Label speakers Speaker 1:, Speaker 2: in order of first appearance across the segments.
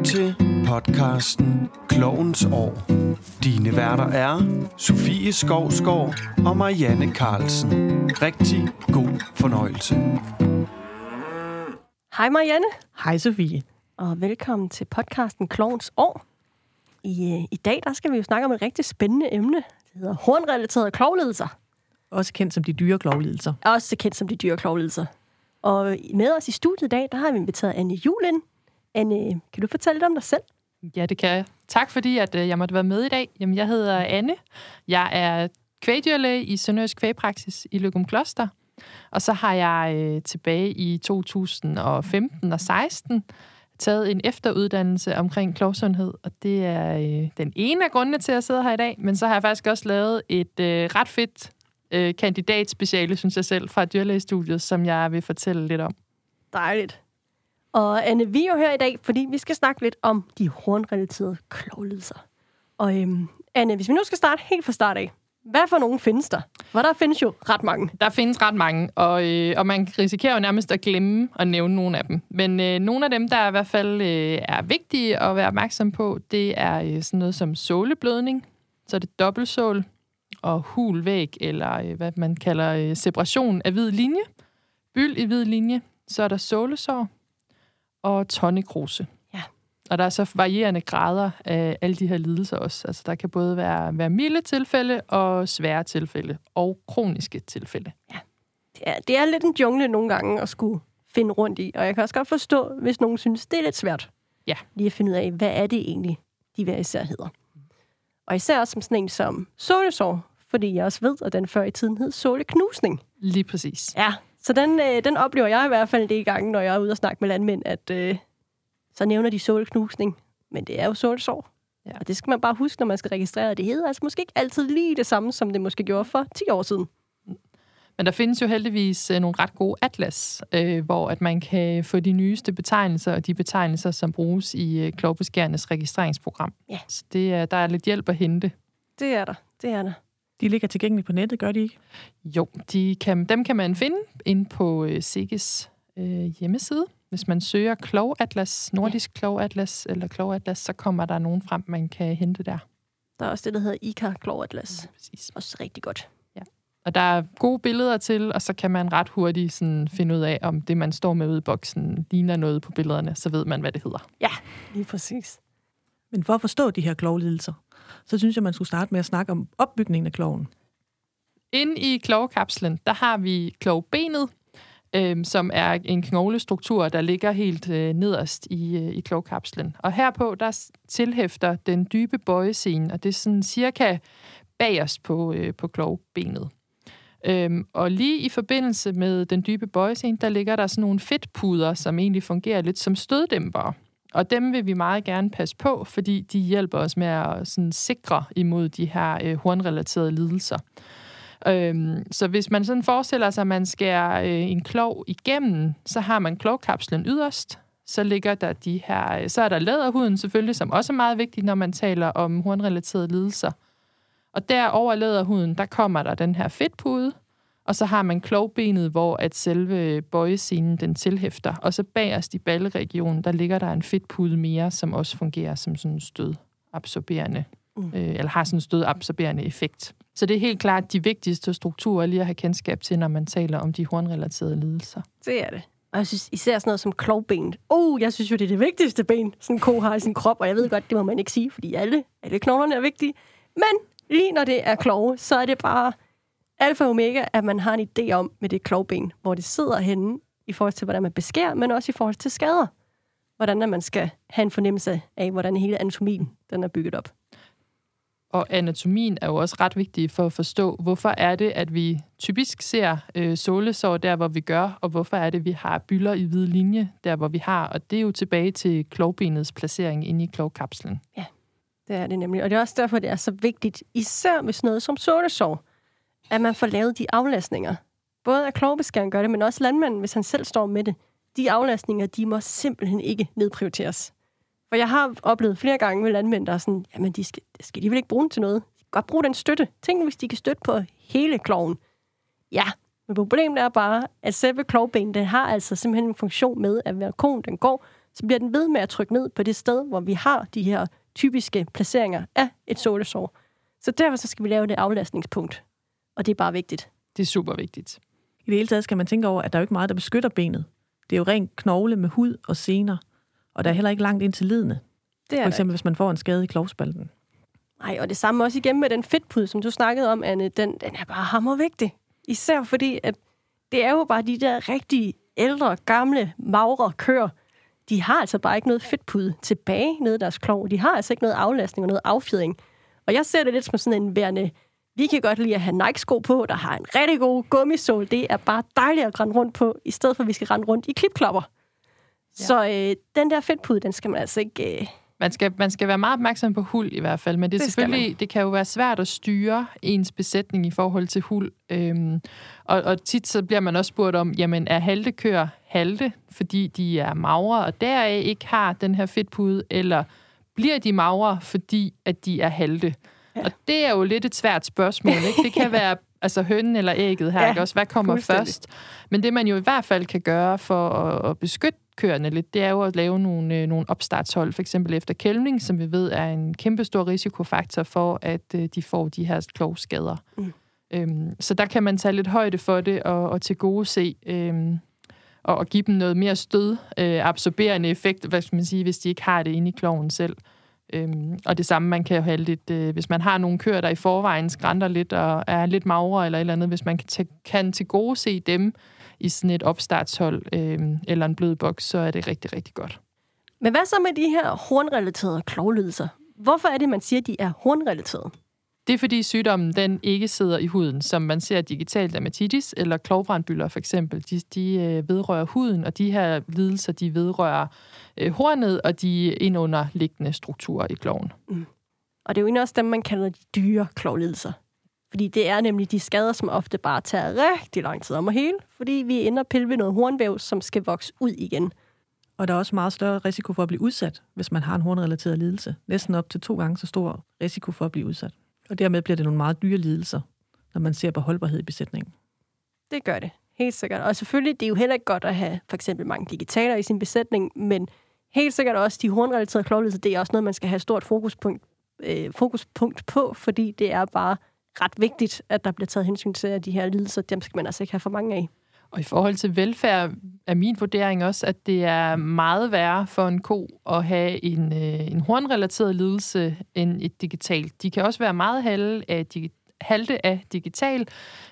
Speaker 1: lytter til podcasten Klovens År. Dine værter er Sofie Skovsgaard og Marianne Carlsen. Rigtig god fornøjelse.
Speaker 2: Hej Marianne,
Speaker 3: Hej Sofie.
Speaker 2: og velkommen til podcasten Klovens År. I, øh, I dag der skal vi jo snakke om et rigtig spændende emne. Det hedder hornrelaterede klovlidelser.
Speaker 3: Også kendt som de dyre klovlidelser.
Speaker 2: Også kendt som de dyre klovlidelser. Og med os i studiet i dag, der har vi inviteret Anne Julen. Anne, kan du fortælle lidt om dig selv?
Speaker 4: Ja, det kan jeg. Tak fordi, at øh, jeg måtte være med i dag. Jamen, jeg hedder Anne. Jeg er kvægdyrlæge i Sønderjysk Kvægpraksis i Løgum Kloster. Og så har jeg øh, tilbage i 2015 og 16 taget en efteruddannelse omkring klovsundhed, og det er øh, den ene af grundene til, at jeg sidder her i dag. Men så har jeg faktisk også lavet et øh, ret fedt øh, kandidatspeciale, synes jeg selv, fra dyrlægestudiet, som jeg vil fortælle lidt om.
Speaker 2: Dejligt. Og Anne, vi er jo her i dag, fordi vi skal snakke lidt om de hornrelaterede klovlidelser. Og øhm, Anne, hvis vi nu skal starte helt fra start af, hvad for nogen findes der? For der findes jo ret mange.
Speaker 4: Der findes ret mange, og, øh, og man risikerer jo nærmest at glemme at nævne nogle af dem. Men øh, nogle af dem, der i hvert fald øh, er vigtige at være opmærksom på, det er øh, sådan noget som såleblødning, så er det dobbeltsål og hulvæg, eller øh, hvad man kalder øh, separation af hvid linje, byld i hvid linje, så er der sålesår og tonikrose.
Speaker 2: Ja.
Speaker 4: Og der er så varierende grader af alle de her lidelser også. Altså der kan både være, være milde tilfælde og svære tilfælde, og kroniske tilfælde.
Speaker 2: Det er, det er lidt en jungle nogle gange at skulle finde rundt i, og jeg kan også godt forstå, hvis nogen synes, det er lidt svært.
Speaker 4: Ja.
Speaker 2: Lige at finde ud af, hvad er det egentlig, de hver især hedder. Og især også som sådan en som sålesår, fordi jeg også ved, at den før i tiden hed såleknusning.
Speaker 4: Lige præcis.
Speaker 2: Ja, så den, øh, den oplever jeg i hvert fald det i gange, når jeg er ude og snakke med landmænd, at øh, så nævner de såleknusning, men det er jo sålesår.
Speaker 4: Ja.
Speaker 2: Og det skal man bare huske, når man skal registrere. Det hedder altså måske ikke altid lige det samme, som det måske gjorde for 10 år siden.
Speaker 4: Men der findes jo heldigvis øh, nogle ret gode atlas, øh, hvor at man kan få de nyeste betegnelser, og de betegnelser, som bruges i øh, klovbeskærendes registreringsprogram.
Speaker 2: Ja.
Speaker 4: Så det er, der er lidt hjælp at hente.
Speaker 2: Det er der. Det er der.
Speaker 3: De ligger tilgængeligt på nettet, gør de ikke?
Speaker 4: Jo, de kan, dem kan man finde ind på øh, SIGGES øh, hjemmeside. Hvis man søger klovatlas, nordisk klovatlas eller klovatlas, så kommer der nogen frem, man kan hente der.
Speaker 2: Der er også det, der hedder ICA Klovatlas.
Speaker 4: Præcis.
Speaker 2: Også rigtig godt.
Speaker 4: Og der er gode billeder til, og så kan man ret hurtigt sådan finde ud af, om det, man står med ude i boksen, ligner noget på billederne, så ved man, hvad det hedder.
Speaker 2: Lige præcis.
Speaker 3: Men for at forstå de her klovlidelser, så synes jeg, man skulle starte med at snakke om opbygningen af kloven.
Speaker 4: Inde i klovkapslen, der har vi klovbenet, øh, som er en knoglestruktur, der ligger helt øh, nederst i, øh, i klovkapslen. Og herpå, der tilhæfter den dybe bøjescene, og det er sådan cirka bagerst på, øh, på klovbenet. Øhm, og lige i forbindelse med den dybe bøjescene, der ligger der sådan nogle fedtpuder, som egentlig fungerer lidt som støddæmpere. Og dem vil vi meget gerne passe på, fordi de hjælper os med at sådan, sikre imod de her øh, hornrelaterede lidelser. Øhm, så hvis man sådan forestiller sig, at man skærer øh, en klov igennem, så har man klovkapslen yderst. Så ligger der de her, øh, så er der læderhuden selvfølgelig, som også er meget vigtig, når man taler om hornrelaterede lidelser. Og der over læderhuden, der kommer der den her fedtpude, og så har man klovbenet, hvor at selve bøjescenen den tilhæfter. Og så bagerst i balleregionen, der ligger der en fedtpude mere, som også fungerer som sådan en stødabsorberende,
Speaker 2: mm.
Speaker 4: øh, eller har sådan en stødabsorberende effekt. Så det er helt klart de vigtigste strukturer lige at have kendskab til, når man taler om de hornrelaterede lidelser.
Speaker 2: Det er det. Og jeg synes især sådan noget som klovbenet. Oh, jeg synes jo, det er det vigtigste ben, sådan en ko har i sin krop. Og jeg ved godt, det må man ikke sige, fordi alle, alle knoglerne er vigtige. Men lige når det er klove, så er det bare alfa og omega, at man har en idé om med det klovben, hvor det sidder henne i forhold til, hvordan man beskærer, men også i forhold til skader. Hvordan at man skal have en fornemmelse af, hvordan hele anatomien den er bygget op.
Speaker 4: Og anatomien er jo også ret vigtig for at forstå, hvorfor er det, at vi typisk ser øh, sålesår der, hvor vi gør, og hvorfor er det, vi har bylder i hvid linje der, hvor vi har. Og det er jo tilbage til klovbenets placering inde i klovkapslen.
Speaker 2: Det er det nemlig. Og det er også derfor, det er så vigtigt, især med sådan noget som sålesår, at man får lavet de aflastninger. Både at Klogbeskæren gør det, men også landmanden, hvis han selv står med det. De aflastninger, de må simpelthen ikke nedprioriteres. For jeg har oplevet flere gange med landmænd, der er sådan, jamen de skal, skal alligevel ikke bruge den til noget? De kan godt bruge den støtte. Tænk, hvis de kan støtte på hele kloven. Ja, men problemet er bare, at selve klovbenen, den har altså simpelthen en funktion med, at hver kon den går, så bliver den ved med at trykke ned på det sted, hvor vi har de her typiske placeringer af et solesår. Så derfor så skal vi lave det aflastningspunkt. Og det er bare vigtigt.
Speaker 4: Det er super vigtigt.
Speaker 3: I det hele taget skal man tænke over, at der er jo ikke meget, der beskytter benet. Det er jo rent knogle med hud og sener, og der er heller ikke langt ind til lidende.
Speaker 2: Det er
Speaker 3: For eksempel, hvis man får en skade i klovspalten.
Speaker 2: Nej, og det samme også igen med den fedtpude, som du snakkede om, Anne. Den, den er bare hammervigtig. Især fordi, at det er jo bare de der rigtig ældre, gamle, magre køer. De har altså bare ikke noget fedtpude tilbage nede i deres klov. De har altså ikke noget aflastning og noget affjedring. Og jeg ser det lidt som sådan en værende... Vi kan godt lide at have Nike-sko på, der har en rigtig god gummisål. Det er bare dejligt at rende rundt på, i stedet for at vi skal rende rundt i klipklopper. Ja. Så øh, den der fedtpude, den skal man altså ikke... Øh,
Speaker 4: Man skal, man skal være meget opmærksom på huld i hvert fald, men det, er
Speaker 2: Det
Speaker 4: selvfølgelig, det kan jo være svært at styre ens besætning i forhold til huld. Øhm, og, og tit så bliver man også spurgt om, jamen er halte køer halte, fordi de er magre, og deraf ikke har den her fedtpude, eller bliver de magre, fordi at de er halte? Ja. Og det er jo lidt et svært spørgsmål, ikke? Det kan være altså hønnen eller ægget her,
Speaker 2: Ja,
Speaker 4: ikke også? Hvad kommer først? Men det, man jo i hvert fald kan gøre for at, at beskytte køerne lidt, det er jo at lave nogle, øh, nogle opstartshold, for eksempel efter kælvning, som vi ved er en kæmpe stor risikofaktor for, at øh, de får de her klovskader.
Speaker 2: Mm.
Speaker 4: Øhm, så der kan man tage lidt højde for det og, og til gode se øhm, og, og give dem noget mere stød, øh, absorberende effekt, hvad skal man sige, hvis de ikke har det inde i kloven selv. Øhm, og det samme, man kan jo have lidt, øh, hvis man har nogle køer, der i forvejen skrænter lidt og er lidt magre eller et eller andet, hvis man kan, t- kan til gode se dem i sådan et opstartshold øh, eller en blød boks, så er det rigtig, rigtig godt.
Speaker 2: Men hvad så med de her hornrelaterede klovlidelser? Hvorfor er det, man siger, at de er hornrelaterede?
Speaker 4: Det er fordi sygdommen den ikke sidder i huden, som man ser digital dermatitis eller klovbrandbyller for eksempel. De, de øh, vedrører huden, og de her lidelser, de vedrører øh, hornet og de indunderliggende strukturer i kloven.
Speaker 2: Og det er jo egentlig også dem, man kalder de dyre klovlidelser. Fordi det er nemlig de skader, som ofte bare tager rigtig lang tid om at hele, fordi vi ender pille ved noget hornvæv, som skal vokse ud igen.
Speaker 3: Og der er også meget større risiko for at blive udsat, hvis man har en hornrelateret lidelse. Næsten op til to gange så stor risiko for at blive udsat. Og dermed bliver det nogle meget dyre lidelser, når man ser på holdbarhed i besætningen.
Speaker 2: Det gør det. Helt sikkert. Og selvfølgelig, det er jo heller ikke godt at have for eksempel mange digitaler i sin besætning, men helt sikkert også de hornrelaterede klovlidelser, det er også noget, man skal have stort fokuspunkt, øh, fokuspunkt på, fordi det er bare ret vigtigt, at der bliver taget hensyn til, at de her lidelser, dem skal man altså ikke have for mange af.
Speaker 4: Og i forhold til velfærd er min vurdering også, at det er meget værre for en ko at have en, øh, en hornrelateret lidelse end et digitalt. De kan også være meget halve af, digi- halte af digital,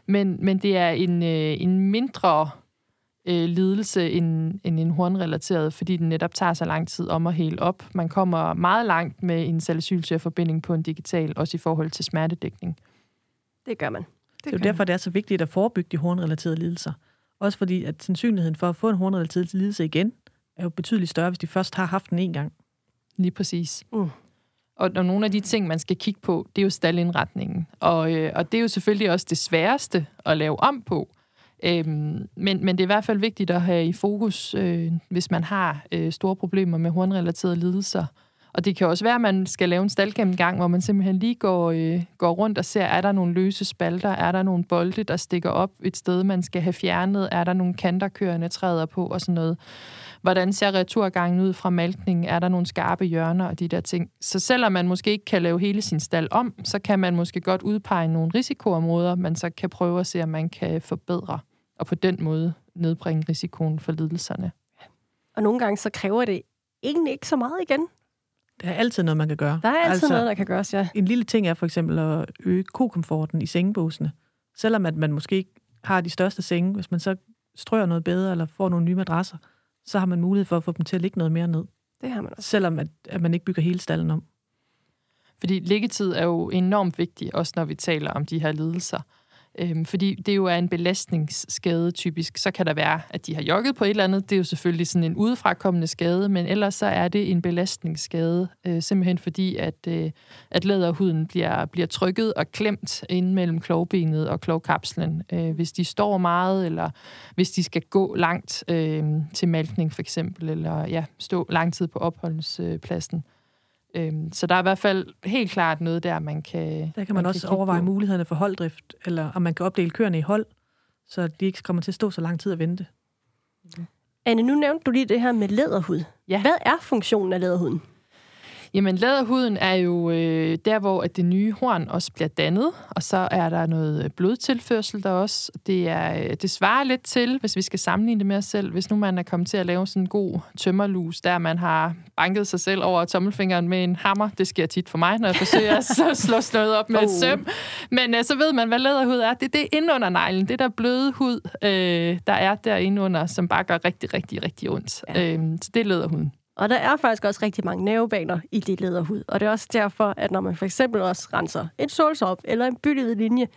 Speaker 4: men, men det er en, øh, en mindre øh, lidelse end, end en hornrelateret, fordi den netop tager så lang tid om at hele op. Man kommer meget langt med en salicylsyreforbinding på en digital, også i forhold til smertedækning.
Speaker 2: Det gør man.
Speaker 3: Det er jo derfor, det er så vigtigt at forebygge de hornrelaterede lidelser. Også fordi, at sandsynligheden for at få en hornrelateret lidelse igen, er jo betydeligt større, hvis de først har haft den en gang.
Speaker 4: Lige præcis.
Speaker 2: Mm.
Speaker 4: Og, og nogle af de ting, man skal kigge på, det er jo staldindretningen. Og, øh, og det er jo selvfølgelig også det sværeste at lave om på. Øhm, men, men det er i hvert fald vigtigt at have i fokus, øh, hvis man har øh, store problemer med hornrelaterede lidelser. Og det kan også være, at man skal lave en staldgennemgang, hvor man simpelthen lige går, øh, går rundt og ser, er der nogle løse spalter, er der nogle bolde, der stikker op et sted, man skal have fjernet, er der nogle kanter, træder på og sådan noget. Hvordan ser returgangen ud fra malkningen? Er der nogle skarpe hjørner og de der ting? Så selvom man måske ikke kan lave hele sin stald om, så kan man måske godt udpege nogle risikoområder, man så kan prøve at se, om man kan forbedre, og på den måde nedbringe risikoen for lidelserne.
Speaker 2: Og nogle gange så kræver det egentlig ikke så meget igen.
Speaker 3: Der er altid noget, man kan gøre.
Speaker 2: Der er altid altså, noget, der kan gøres, ja.
Speaker 3: En lille ting er for eksempel at øge kokomforten i sengebåsene. Selvom at man måske ikke har de største senge, hvis man så strøger noget bedre eller får nogle nye madrasser, så har man mulighed for at få dem til at ligge noget mere ned.
Speaker 2: Det har man også.
Speaker 3: Selvom at, at man ikke bygger hele stallen om.
Speaker 4: Fordi liggetid er jo enormt vigtig, også når vi taler om de her lidelser. Øhm, fordi det jo er en belastningsskade typisk. Så kan der være, at de har jogget på et eller andet. Det er jo selvfølgelig sådan en udefrakommende skade, men ellers så er det en belastningsskade, øh, simpelthen fordi, at, øh, at læderhuden bliver, bliver trykket og klemt ind mellem klovbenet og klovkapslen. Øh, hvis de står meget, eller hvis de skal gå langt øh, til malkning for eksempel, eller ja, stå lang tid på opholdspladsen. Øhm, så der er i hvert fald helt klart noget der, man kan
Speaker 3: Der kan man, også
Speaker 4: kigge
Speaker 3: overveje
Speaker 4: på.
Speaker 3: mulighederne for holddrift, eller om man kan opdele køerne i hold, så de ikke kommer til at stå så lang tid og vente.
Speaker 2: Anne, nu nævnte du lige det her med læderhud.
Speaker 4: Ja.
Speaker 2: Hvad er funktionen af læderhuden?
Speaker 4: Jamen, læderhuden er jo øh, der, hvor at det nye horn også bliver dannet, og så er der noget øh, blodtilførsel der også. Det, er, øh, det svarer lidt til, hvis vi skal sammenligne det med os selv, hvis nu man er kommet til at lave sådan en god tømmerlus, der man har banket sig selv over tommelfingeren med en hammer. Det sker tit for mig, når jeg forsøger at slå noget op med oh. et søm. Men øh, så ved man, hvad læderhud er. Det er det inde under neglen. Det der bløde hud, øh, der er derinde under, som bare gør rigtig, rigtig, rigtig ondt. Ja. Øh, så det er læderhuden.
Speaker 2: Og der er faktisk også rigtig mange nervebaner i det læderhud. Og det er også derfor, at når man for eksempel også renser et solsop eller en byttet linje,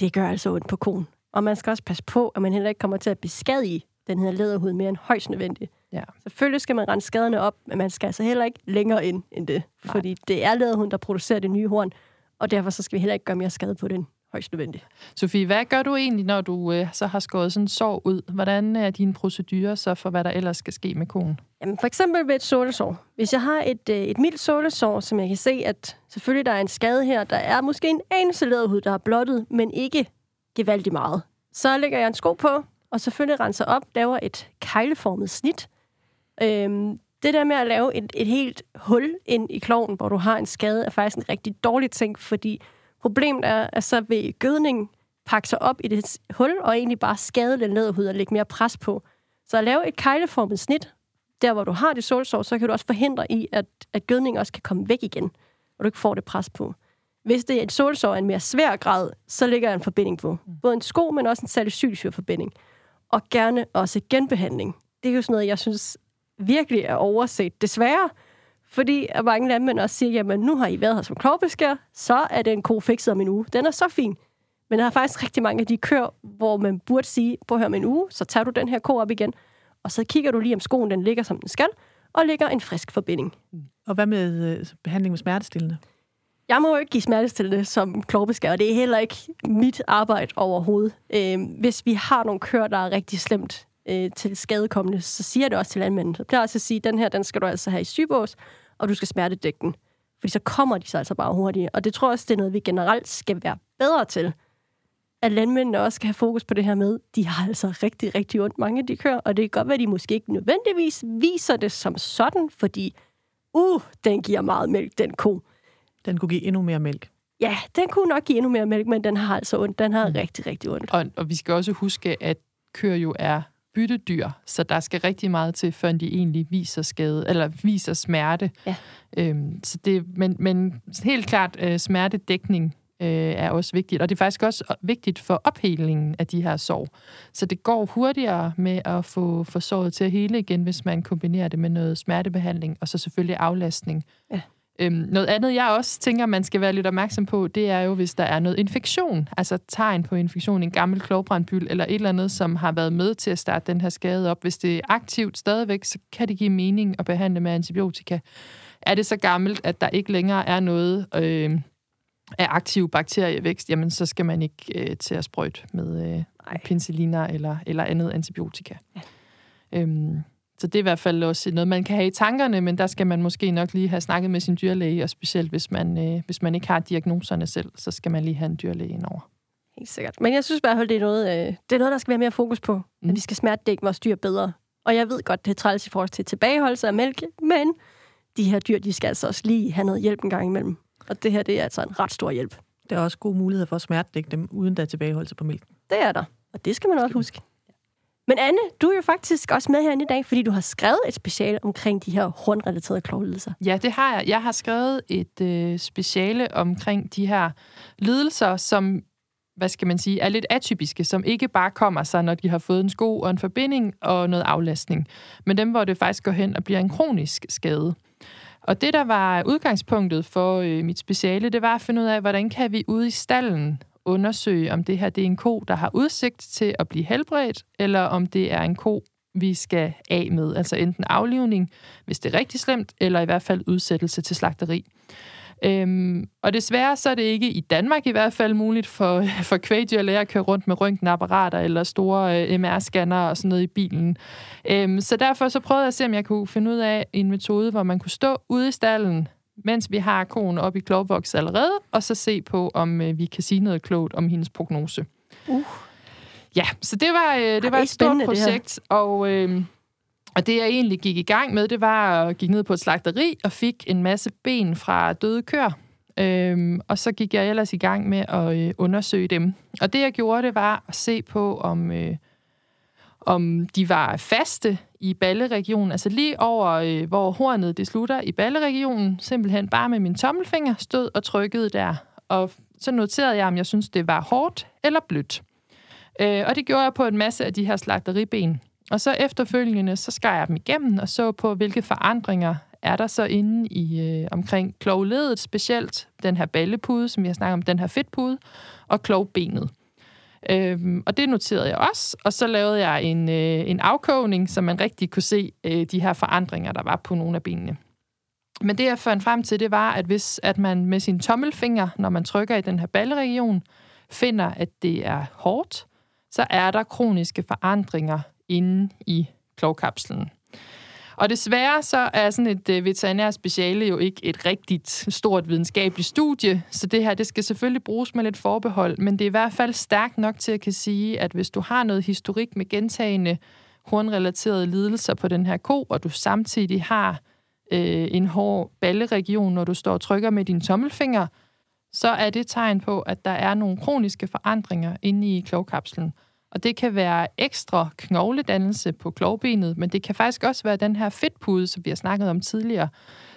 Speaker 2: det gør altså ondt på konen. Og man skal også passe på, at man heller ikke kommer til at beskadige den her læderhud mere end højst nødvendigt.
Speaker 4: Ja.
Speaker 2: Selvfølgelig skal man rense skaderne op, men man skal altså heller ikke længere ind end det. Nej. Fordi det er læderhuden, der producerer det nye horn, og derfor så skal vi heller ikke gøre mere skade på den højst nødvendigt.
Speaker 4: Sofie, hvad gør du egentlig, når du øh, så har skåret sådan en sår ud? Hvordan er dine procedurer så for, hvad der ellers skal ske med konen?
Speaker 2: Jamen, for eksempel ved et sålesår. Hvis jeg har et, øh, et mildt sålesår, som jeg kan se, at selvfølgelig der er en skade her, der er måske en anelse læderhud, der er blottet, men ikke gevaldigt meget. Så lægger jeg en sko på, og selvfølgelig renser op, laver et kejleformet snit. Øhm, det der med at lave et, et helt hul ind i kloven, hvor du har en skade, er faktisk en rigtig dårlig ting, fordi problemet er, at så vil gødningen pakke sig op i det hul, og egentlig bare skade den læderhud og lægge mere pres på. Så at lave et kejleformet snit, der hvor du har det solsår, så kan du også forhindre i, at, at gødningen også kan komme væk igen, og du ikke får det pres på. Hvis det er et solsår af en mere svær grad, så ligger jeg en forbinding på. Både en sko, men også en salicylsyrforbinding. Og gerne også genbehandling. Det er jo sådan noget, jeg synes virkelig er overset, desværre. Fordi at mange landmænd også siger, jamen nu har I været her som klovbeskær, så er den ko fikset om en uge. Den er så fin. Men der er faktisk rigtig mange af de køer, hvor man burde sige, på her om en uge, så tager du den her ko op igen, og så kigger du lige, om skoen den ligger, som den skal, og ligger en frisk forbinding.
Speaker 3: Og hvad med øh, behandling med smertestillende?
Speaker 2: Jeg må jo ikke give smertestillende som klovbeskær, og det er heller ikke mit arbejde overhovedet. Øh, hvis vi har nogle køer, der er rigtig slemt øh, til skadekommende, så siger jeg det også til landmænden. Så plejer jeg også at sige, den her, den skal du altså have i sybås, og du skal smertedække den. Fordi så kommer de så altså bare hurtigt. Og det tror jeg også, det er noget, vi generelt skal være bedre til. At landmændene også skal have fokus på det her med, de har altså rigtig, rigtig ondt, mange af de kører, og det kan godt være, at de måske ikke nødvendigvis viser det som sådan, fordi, uh, den giver meget mælk, den ko.
Speaker 3: Den kunne give endnu mere mælk.
Speaker 2: Ja, den kunne nok give endnu mere mælk, men den har altså ondt. Den har mm. rigtig, rigtig ondt.
Speaker 4: Og, og vi skal også huske, at køer jo er byttedyr, så der skal rigtig meget til, før de egentlig viser skade, eller viser smerte.
Speaker 2: Ja.
Speaker 4: Øhm, så det, men, men helt klart, øh, smertedækning øh, er også vigtigt, og det er faktisk også vigtigt for ophelingen af de her sår. Så det går hurtigere med at få, få såret til at hele igen, hvis man kombinerer det med noget smertebehandling, og så selvfølgelig aflastning.
Speaker 2: Ja.
Speaker 4: Øhm, noget andet, jeg også tænker, man skal være lidt opmærksom på, det er jo, hvis der er noget infektion, altså tegn på infektion, en gammel klovbrandbyld eller et eller andet, som har været med til at starte den her skade op. Hvis det er aktivt stadigvæk, så kan det give mening at behandle med antibiotika. Er det så gammelt, at der ikke længere er noget øh, af aktiv bakterievækst, jamen så skal man ikke øh, til at sprøjte med øh, penicilliner eller, eller andet antibiotika. Ja. Øhm, så det er i hvert fald også noget, man kan have i tankerne, men der skal man måske nok lige have snakket med sin dyrlæge, og specielt hvis man, øh, hvis man ikke har diagnoserne selv, så skal man lige have en dyrlæge indover.
Speaker 2: Helt sikkert. Men jeg synes i hvert fald, det er noget, øh, det er noget der skal være mere fokus på, mm. at vi skal smertedække vores dyr bedre. Og jeg ved godt, det er træls i forhold til tilbageholdelse af mælk, men de her dyr, de skal altså også lige have noget hjælp en gang imellem. Og det her, det er altså en ret stor hjælp.
Speaker 3: Der er også god mulighed for at smertedække dem, uden der er tilbageholdelse på mælken.
Speaker 2: Det er der, og det skal man også huske. Men Anne, du er jo faktisk også med her i dag, fordi du har skrevet et speciale omkring de her hornrelaterede klovlidelser.
Speaker 4: Ja, det har jeg. Jeg har skrevet et øh, speciale omkring de her lidelser, som hvad skal man sige, er lidt atypiske, som ikke bare kommer sig, når de har fået en sko og en forbinding og noget aflastning, men dem, hvor det faktisk går hen og bliver en kronisk skade. Og det, der var udgangspunktet for øh, mit speciale, det var at finde ud af, hvordan kan vi ude i stallen undersøge, om det her det er en ko, der har udsigt til at blive helbredt, eller om det er en ko, vi skal af med. Altså enten aflivning, hvis det er rigtig slemt, eller i hvert fald udsættelse til slagteri. Øhm, og desværre så er det ikke i Danmark i hvert fald muligt for, for kvægdyrlæger at køre rundt med røntgenapparater eller store øh, MR-scanner og sådan noget i bilen. Øhm, så derfor så prøvede jeg at se, om jeg kunne finde ud af en metode, hvor man kunne stå ude i stallen mens vi har konen op i klovboks allerede, og så se på, om øh, vi kan sige noget klogt om hendes prognose.
Speaker 2: Uh.
Speaker 4: Ja, så det var, øh, det var et stort projekt, og øh, Og det, jeg egentlig gik i gang med, det var at gik ned på et slagteri og fik en masse ben fra døde køer. Øhm, og så gik jeg ellers i gang med at øh, undersøge dem. Og det, jeg gjorde, det var at se på, om, øh, om de var faste i balleregionen. Altså lige over, øh, hvor hornet det slutter i balleregionen. Simpelthen bare med min tommelfinger stod og trykkede der. Og så noterede jeg, om jeg synes det var hårdt eller blødt. Øh, og det gjorde jeg på en masse af de her slagteriben. Og så efterfølgende, så skar jeg dem igennem og så på, hvilke forandringer er der så inde i øh, omkring klovledet, specielt den her ballepude, som jeg snakker om, den her fedtpude, og klovbenet. Øhm, og det noterede jeg også, og så lavede jeg en, øh, en afkogning, så man rigtig kunne se øh, de her forandringer, der var på nogle af benene. Men det, jeg fandt frem til, det var, at hvis at man med sin tommelfinger, når man trykker i den her balleregion, finder, at det er hårdt, så er der kroniske forandringer inde i klovkapslen. Og desværre så er sådan et øh, veterinær speciale jo ikke et rigtigt stort videnskabeligt studie, så det her det skal selvfølgelig bruges med lidt forbehold, men det er i hvert fald stærkt nok til at kan sige, at hvis du har noget historik med gentagende hornrelaterede lidelser på den her ko, og du samtidig har øh, en hård balleregion, når du står og trykker med dine tommelfinger, så er det tegn på, at der er nogle kroniske forandringer inde i klovkapslen. Og det kan være ekstra knogledannelse på klovbenet, men det kan faktisk også være den her fedtpude, som vi har snakket om tidligere,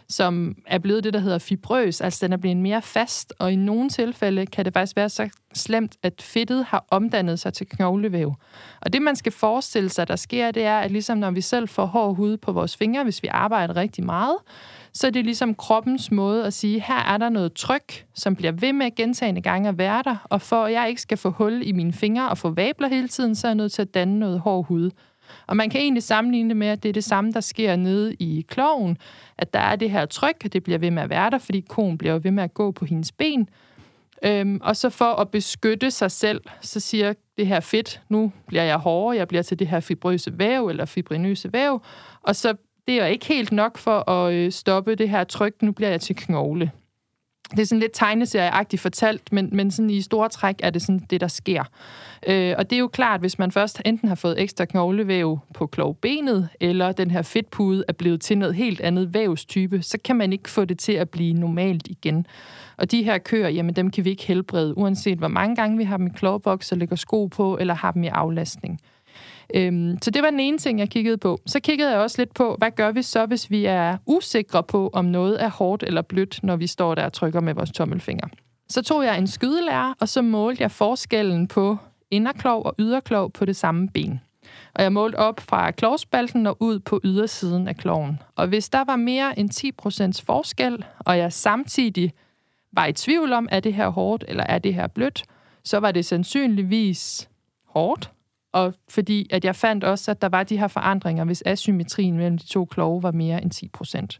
Speaker 4: som er blevet det, der hedder fibrøs, altså den er blevet mere fast, og i nogle tilfælde kan det faktisk være så slemt, at fedtet har omdannet sig til knoglevæv. Og det, man skal forestille sig, der sker, det er, at ligesom når vi selv får hård hud på vores fingre, hvis vi arbejder rigtig meget, så er det ligesom kroppens måde at sige, her er der noget tryk, som bliver ved med gentagende gange at være der, og for at jeg ikke skal få hul i mine fingre og få vabler hele tiden, så er jeg nødt til at danne noget hård hud. Og man kan egentlig sammenligne det med, at det er det samme, der sker nede i kloven, at der er det her tryk, og det bliver ved med at være der, fordi konen bliver ved med at gå på hendes ben. Øhm, og så for at beskytte sig selv, så siger det her fedt, nu bliver jeg hårdere, jeg bliver til det her fibrøse væv eller fibrinøse væv, og så det er ikke helt nok for at øh, stoppe det her tryk. Nu bliver jeg til knogle. Det er sådan lidt tegneserieagtigt fortalt, men, men sådan i store træk er det sådan det, der sker. Øh, og det er jo klart, hvis man først enten har fået ekstra knoglevæv på klovbenet, eller den her fedtpude er blevet til noget helt andet vævstype, så kan man ikke få det til at blive normalt igen. Og de her køer, jamen dem kan vi ikke helbrede, uanset hvor mange gange vi har dem i klovboks og lægger sko på, eller har dem i aflastning. Øhm, så det var den ene ting, jeg kiggede på. Så kiggede jeg også lidt på, hvad gør vi så, hvis vi er usikre på, om noget er hårdt eller blødt, når vi står der og trykker med vores tommelfinger. Så tog jeg en skydelærer, og så målte jeg forskellen på inderklov og yderklov på det samme ben. Og jeg målte op fra klovspalten og ud på ydersiden af kloven. Og hvis der var mere end 10% forskel, og jeg samtidig var i tvivl om, er det her hårdt eller er det her blødt, så var det sandsynligvis hårdt, og fordi at jeg fandt også, at der var de her forandringer, hvis asymmetrien mellem de to klove var mere end 10 procent.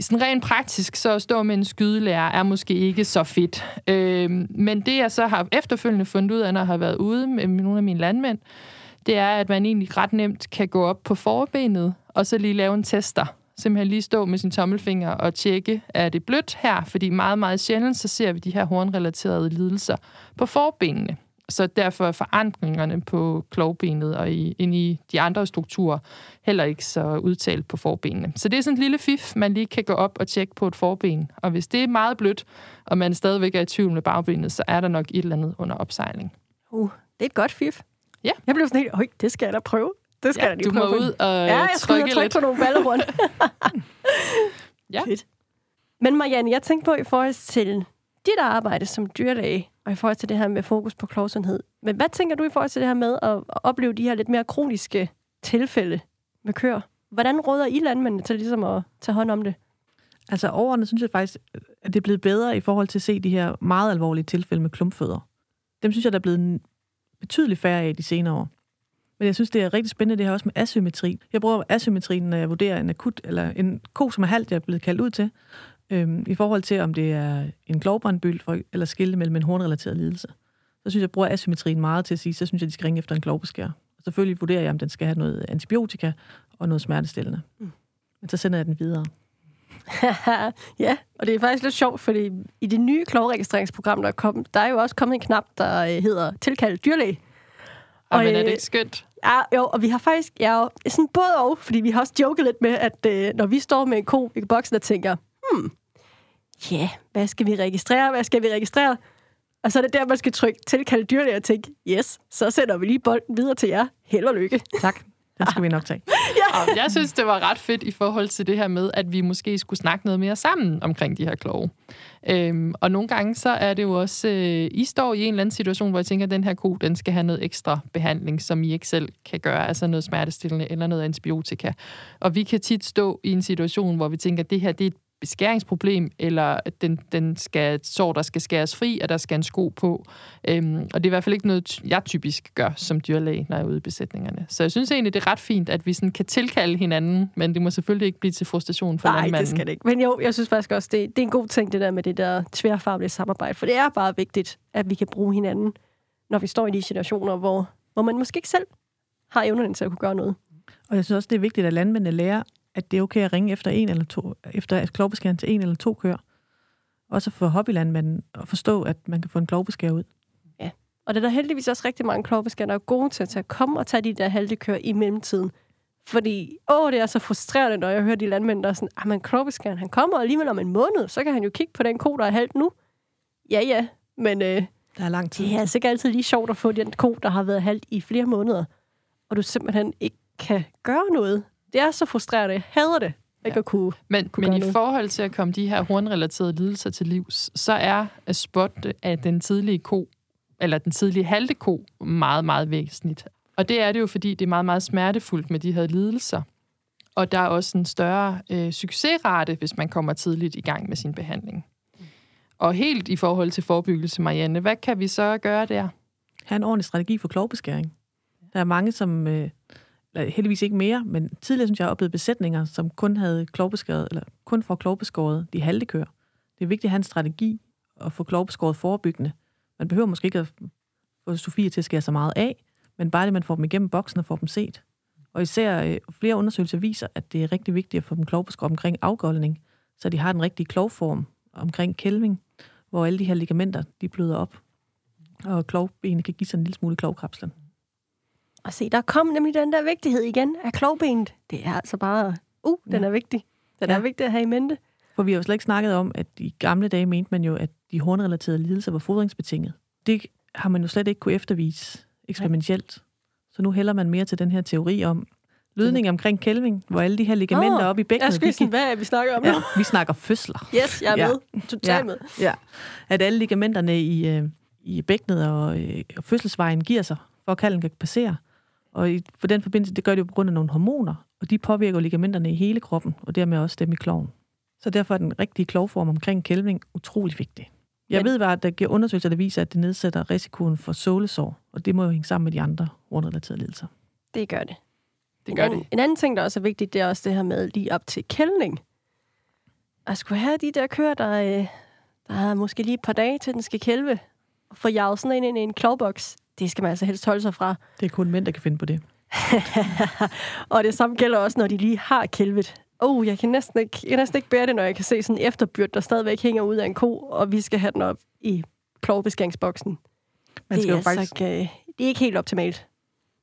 Speaker 4: Sådan rent praktisk, så at stå med en skydelærer er måske ikke så fedt. Øhm, men det, jeg så har efterfølgende fundet ud af, når jeg har været ude med nogle af mine landmænd, det er, at man egentlig ret nemt kan gå op på forbenet, og så lige lave en tester. Simpelthen lige stå med sin tommelfinger og tjekke, er det blødt her? Fordi meget, meget sjældent, så ser vi de her hornrelaterede lidelser på forbenene. Så derfor er forandringerne på klovbenet og i, ind i de andre strukturer heller ikke så udtalt på forbenene. Så det er sådan en lille fif, man lige kan gå op og tjekke på et forben. Og hvis det er meget blødt, og man stadigvæk er i tvivl med bagbenet, så er der nok et eller andet under opsejling.
Speaker 2: Uh, det er et godt fif.
Speaker 4: Ja.
Speaker 2: Jeg blev sådan helt, Øj, det skal jeg da prøve. Det skal
Speaker 4: ja,
Speaker 2: jeg lige
Speaker 4: du
Speaker 2: prøve.
Speaker 4: må ud og
Speaker 2: ja, jeg
Speaker 4: trykke
Speaker 2: trykke
Speaker 4: lidt.
Speaker 2: på nogle baller rundt.
Speaker 4: Ja.
Speaker 2: Fedt. Men Marianne, jeg tænkte på i forhold til dit arbejde som dyrlæge, og i forhold til det her med fokus på klovsundhed. Men hvad tænker du i forhold til det her med at opleve de her lidt mere kroniske tilfælde med køer? Hvordan råder I landmændene til ligesom at tage hånd om det?
Speaker 3: Altså overordnet synes jeg faktisk, at det er blevet bedre i forhold til at se de her meget alvorlige tilfælde med klumpfødder. Dem synes jeg, der er blevet betydeligt færre af de senere år. Men jeg synes, det er rigtig spændende, det her også med asymmetri. Jeg bruger asymmetrien, når jeg vurderer en akut, eller en ko, som er halvt, jeg er blevet kaldt ud til, øhm, i forhold til, om det er en klovbrandbyld, eller skille mellem en hornrelateret lidelse. Så synes jeg, jeg bruger asymmetrien meget til at sige, så synes jeg, de skal ringe efter en klovbeskær. Selvfølgelig vurderer jeg, om den skal have noget antibiotika og noget smertestillende. Mm. Men så sender jeg den videre.
Speaker 2: ja, og det er faktisk lidt sjovt, fordi i det nye klovregistreringsprogram, der er kommet, der er jo også kommet en knap, der øh, hedder tilkaldt dyrlæge.
Speaker 4: Og, men er
Speaker 2: øh,
Speaker 4: det ikke skønt?
Speaker 2: Ja, jo, og vi har faktisk ja, sådan både og, fordi vi har også joket lidt med, at øh, når vi står med en ko i boksen og tænker, hmm, ja, yeah, hvad skal vi registrere, hvad skal vi registrere? Og så er det der, man skal trykke tilkalde dyrlæge og tænke, yes, så sender vi lige bolden videre til jer. Held og lykke.
Speaker 3: Tak. Den skal vi nok tage.
Speaker 4: Og jeg synes, det var ret fedt i forhold til det her med, at vi måske skulle snakke noget mere sammen omkring de her kloge. Øhm, og nogle gange så er det jo også, øh, I står i en eller anden situation, hvor jeg tænker, at den her ko, den skal have noget ekstra behandling, som I ikke selv kan gøre, altså noget smertestillende eller noget antibiotika. Og vi kan tit stå i en situation, hvor vi tænker, at det her det er et beskæringsproblem, eller at den, den skal, sår, der skal skæres fri, og der skal en sko på. Øhm, og det er i hvert fald ikke noget, jeg typisk gør som dyrlæge, når jeg er ude i besætningerne. Så jeg synes egentlig, det er ret fint, at vi sådan kan tilkalde hinanden, men det må selvfølgelig ikke blive til frustration for
Speaker 2: Nej,
Speaker 4: landmanden.
Speaker 2: det skal det ikke. Men jo, jeg synes faktisk også, det, det er en god ting, det der med det der tværfaglige samarbejde. For det er bare vigtigt, at vi kan bruge hinanden, når vi står i de situationer, hvor, hvor man måske ikke selv har evnerne til at kunne gøre noget.
Speaker 3: Og jeg synes også, det er vigtigt, at landmændene lærer, at det er okay at ringe efter en eller to, efter klovbeskæring til en eller to køer. Også for hobbylandmanden at forstå, at man kan få en klovbeskær ud.
Speaker 2: Og det er der heldigvis også rigtig mange klovbeskærer, der er gode til at tage, komme og tage de der haltekøer i mellemtiden. Fordi, åh, det er så frustrerende, når jeg hører de landmænd, der er sådan, ah, men klovbeskæren, han kommer alligevel om en måned, så kan han jo kigge på den ko, der er halvt nu. Ja, ja, men øh,
Speaker 3: Der er lang tid.
Speaker 2: det er altså ikke altid lige sjovt at få den ko, der har været halvt i flere måneder, og du simpelthen ikke kan gøre noget. Det er så frustrerende. Jeg hader det, ikke
Speaker 4: Ja.
Speaker 2: at kunne.
Speaker 4: Men,
Speaker 2: kunne
Speaker 4: men
Speaker 2: gøre
Speaker 4: i
Speaker 2: noget.
Speaker 4: forhold til at komme de her hornrelaterede lidelser til livs, så er at spotte af den tidlige ko, eller den tidlige halte ko, meget, meget væsentligt. Og det er det jo, fordi det er meget, meget smertefuldt med de her lidelser. Og der er også en større øh, succesrate, hvis man kommer tidligt i gang med sin behandling. Og helt i forhold til forebyggelse, Marianne, hvad kan vi så gøre der?
Speaker 3: have en ordentlig strategi for klovbeskæring. Der er mange, som øh, Øh, heldigvis ikke mere, men tidligere synes jeg, jeg oplevet besætninger, som kun havde klovbeskåret, eller kun får klovbeskåret de halve køer. Det er vigtigt at have en strategi at få klovbeskåret forebyggende. Man behøver måske ikke at få Sofie til at skære så meget af, men bare det, man får dem igennem boksen og får dem set. Og især øh, flere undersøgelser viser, at det er rigtig vigtigt at få dem klovbeskåret omkring afgoldning, så de har den rigtige klovform omkring kælving, hvor alle de her ligamenter, de bløder op og klovbenet kan give sig en lille smule klovkapslen.
Speaker 2: Og se, der kom nemlig den der vigtighed igen af klovbenet. Det er altså bare, uh, den
Speaker 3: Ja.
Speaker 2: er vigtig. Den
Speaker 3: Ja.
Speaker 2: er vigtig at have i mente.
Speaker 3: For vi har jo slet ikke snakket om, at i gamle dage mente man jo, at de hornrelaterede lidelser var fodringsbetinget. Det har man jo slet ikke kunne eftervise eksperimentelt. Så nu hælder man mere til den her teori om lydning omkring kælving, hvor alle de her ligamenter
Speaker 2: Åh,
Speaker 3: oppe i
Speaker 2: Jeg
Speaker 3: bækkenet,
Speaker 2: sådan,
Speaker 3: kan,
Speaker 2: hvad er vi snakker om
Speaker 3: ja,
Speaker 2: nu?
Speaker 3: vi snakker fødsler.
Speaker 2: Yes, jeg er
Speaker 3: Ja.
Speaker 2: med. Totalt
Speaker 3: Ja.
Speaker 2: med.
Speaker 3: Ja. At alle ligamenterne i, øh, i bækkenet og, øh, og fødselsvejen giver sig, for at kalden kan passere. Og i, for den forbindelse, det gør det jo på grund af nogle hormoner, og de påvirker ligamenterne i hele kroppen, og dermed også dem i kloven. Så derfor er den rigtige klovform omkring kælving utrolig vigtig. Jeg
Speaker 2: Men-
Speaker 3: ved bare, at der giver undersøgelser, der viser, at det nedsætter risikoen for sålesår, og det må jo hænge sammen med de andre hornrelaterede lidelser.
Speaker 2: Det gør det.
Speaker 4: Det gør det.
Speaker 2: En anden ting, der også er vigtigt, det er også det her med lige op til kældning. At skulle have de der køer, der, øh, der har måske lige et par dage til, den skal kælve, og få jaget sådan en ind i en klovboks, det skal man altså helst holde sig fra.
Speaker 3: Det er kun mænd, der kan finde på det.
Speaker 2: og det samme gælder også, når de lige har kælvet. Oh, jeg kan næsten ikke, jeg kan næsten ikke bære det, når jeg kan se sådan en efterbyrd, der stadigvæk hænger ud af en ko, og vi skal have den op i klovbeskæringsboksen.
Speaker 3: Man
Speaker 2: det,
Speaker 3: skal
Speaker 2: er
Speaker 3: jo
Speaker 2: altså
Speaker 3: faktisk,
Speaker 2: ikke, øh, det er ikke helt optimalt.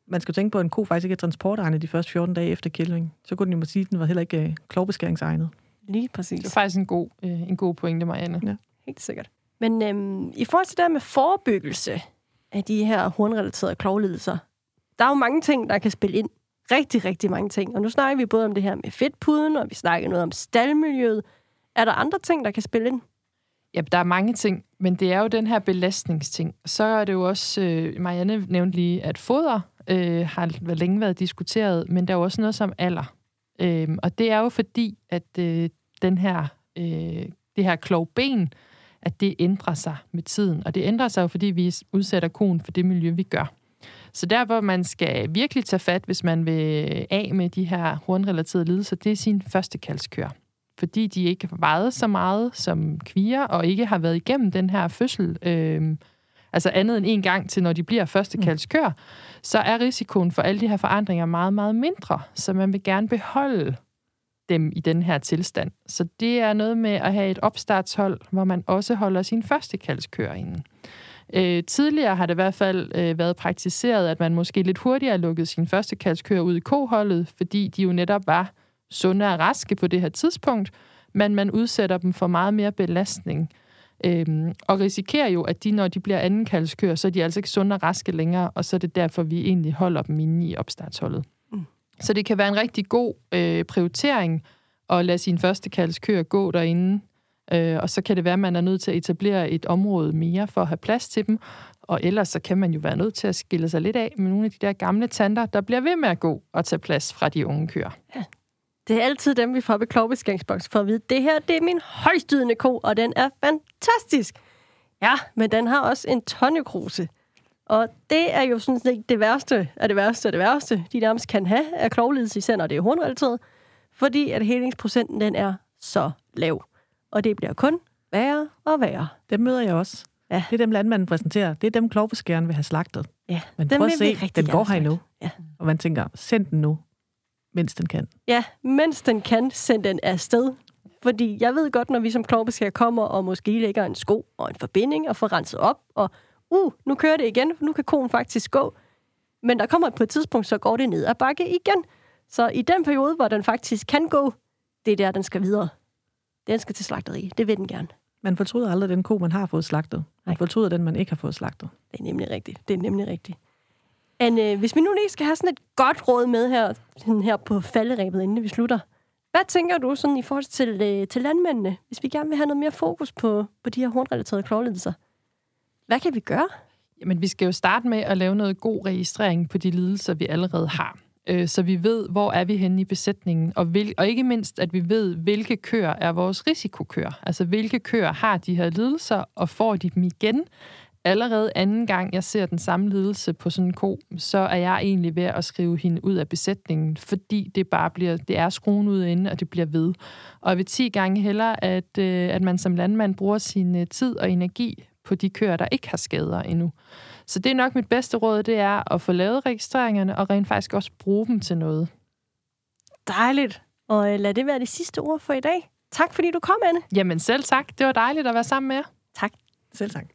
Speaker 3: man skal jo tænke på, at en ko faktisk ikke er transportegnet de første 14 dage efter kælving. Så kunne den jo må sige, at den var heller ikke øh, klovbeskæringsegnet.
Speaker 2: Lige
Speaker 4: Det er
Speaker 2: præcis.
Speaker 4: faktisk en god, øh, en god pointe, Marianne.
Speaker 2: Helt sikkert. Men øhm, i forhold til det her med forebyggelse af de her hornrelaterede klovlidelser, der er jo mange ting, der kan spille ind. Rigtig, rigtig mange ting. Og nu snakker vi både om det her med fedtpuden, og vi snakker noget om staldmiljøet. Er der andre ting, der kan spille ind?
Speaker 4: Ja, der er mange ting, men det er jo den her belastningsting. Så er det jo også, øh, Marianne nævnte lige, at foder øh, har længe været diskuteret, men der er jo også noget som alder. Øh, og det er jo fordi, at øh, den her, øh, det her klovben, at det ændrer sig med tiden. Og det ændrer sig jo, fordi vi udsætter konen for det miljø, vi gør. Så der, hvor man skal virkelig tage fat, hvis man vil af med de her hornrelaterede lidelser, det er sin første kaldskør fordi de ikke har vejet så meget som kvier, og ikke har været igennem den her fødsel, øh, altså andet end en gang til, når de bliver første kaldskør, så er risikoen for alle de her forandringer meget, meget mindre. Så man vil gerne beholde dem i den her tilstand. Så det er noget med at have et opstartshold, hvor man også holder sin første kaldskør inden. Øh, tidligere har det i hvert fald øh, været praktiseret, at man måske lidt hurtigere lukkede sin første kalskøer ud i koholdet, fordi de jo netop var sunde og raske på det her tidspunkt, men man udsætter dem for meget mere belastning. Øhm, og risikerer jo, at de, når de bliver anden kalskøer, så er de altså ikke sunde og raske længere, og så er det derfor, vi egentlig holder dem inde i opstartsholdet. Så det kan være en rigtig god øh, prioritering at lade sin første køer gå derinde, øh, og så kan det være, at man er nødt til at etablere et område mere for at have plads til dem, og ellers så kan man jo være nødt til at skille sig lidt af med nogle af de der gamle tanter, der bliver ved med at gå og tage plads fra de unge køer. Ja.
Speaker 2: Det er altid dem, vi får ved klovbeskæringsboks for at vide, det her det er min højstydende ko, og den er fantastisk. Ja, men den har også en tonnekruse. Og det er jo sådan set det værste af det værste af det værste, de nærmest kan have af klovlidelse, især når det er hornrelateret, fordi at helingsprocenten den er så lav. Og det bliver kun værre og værre.
Speaker 3: Dem møder jeg også. Ja. Det er dem, landmanden præsenterer. Det er dem, klovbeskæren vil have slagtet.
Speaker 2: Ja,
Speaker 3: Men prøv at se, den går her endnu. Ja. Og man tænker, send den nu mens den kan.
Speaker 2: Ja, mens den kan, send den afsted. Fordi jeg ved godt, når vi som klovbeskær kommer og måske lægger en sko og en forbinding og får renset op, og uh, nu kører det igen, for nu kan konen faktisk gå. Men der kommer på et tidspunkt, så går det ned ad bakke igen. Så i den periode, hvor den faktisk kan gå, det er der, den skal videre. Den skal til slagteri. Det vil den gerne.
Speaker 3: Man fortryder aldrig den ko, man har fået slagtet. Man fortryder den, man ikke har fået slagtet.
Speaker 2: Det er nemlig rigtigt. Det er nemlig rigtigt. Anne, hvis vi nu lige skal have sådan et godt råd med her, sådan her på falderæbet, inden vi slutter. Hvad tænker du sådan i forhold til, øh, til landmændene, hvis vi gerne vil have noget mere fokus på, på de her hornrelaterede klovlidelser? Hvad kan vi gøre?
Speaker 4: Jamen, vi skal jo starte med at lave noget god registrering på de lidelser, vi allerede har. Øh, så vi ved, hvor er vi henne i besætningen, og, vil, og ikke mindst, at vi ved, hvilke køer er vores risikokøer. Altså, hvilke køer har de her lidelser, og får de dem igen? allerede anden gang, jeg ser den samme lidelse på sådan en ko, så er jeg egentlig ved at skrive hende ud af besætningen, fordi det bare bliver, det er skruen ud inde, og det bliver ved. Og jeg vil 10 gange hellere, at, øh, at man som landmand bruger sin øh, tid og energi på de køer, der ikke har skader endnu. Så det er nok mit bedste råd, det er at få lavet registreringerne, og rent faktisk også bruge dem til noget.
Speaker 2: Dejligt. Og øh, lad det være det sidste ord for i dag. Tak fordi du kom, Anne.
Speaker 4: Jamen selv tak. Det var dejligt at være sammen med jer.
Speaker 2: Tak.
Speaker 3: Selv tak.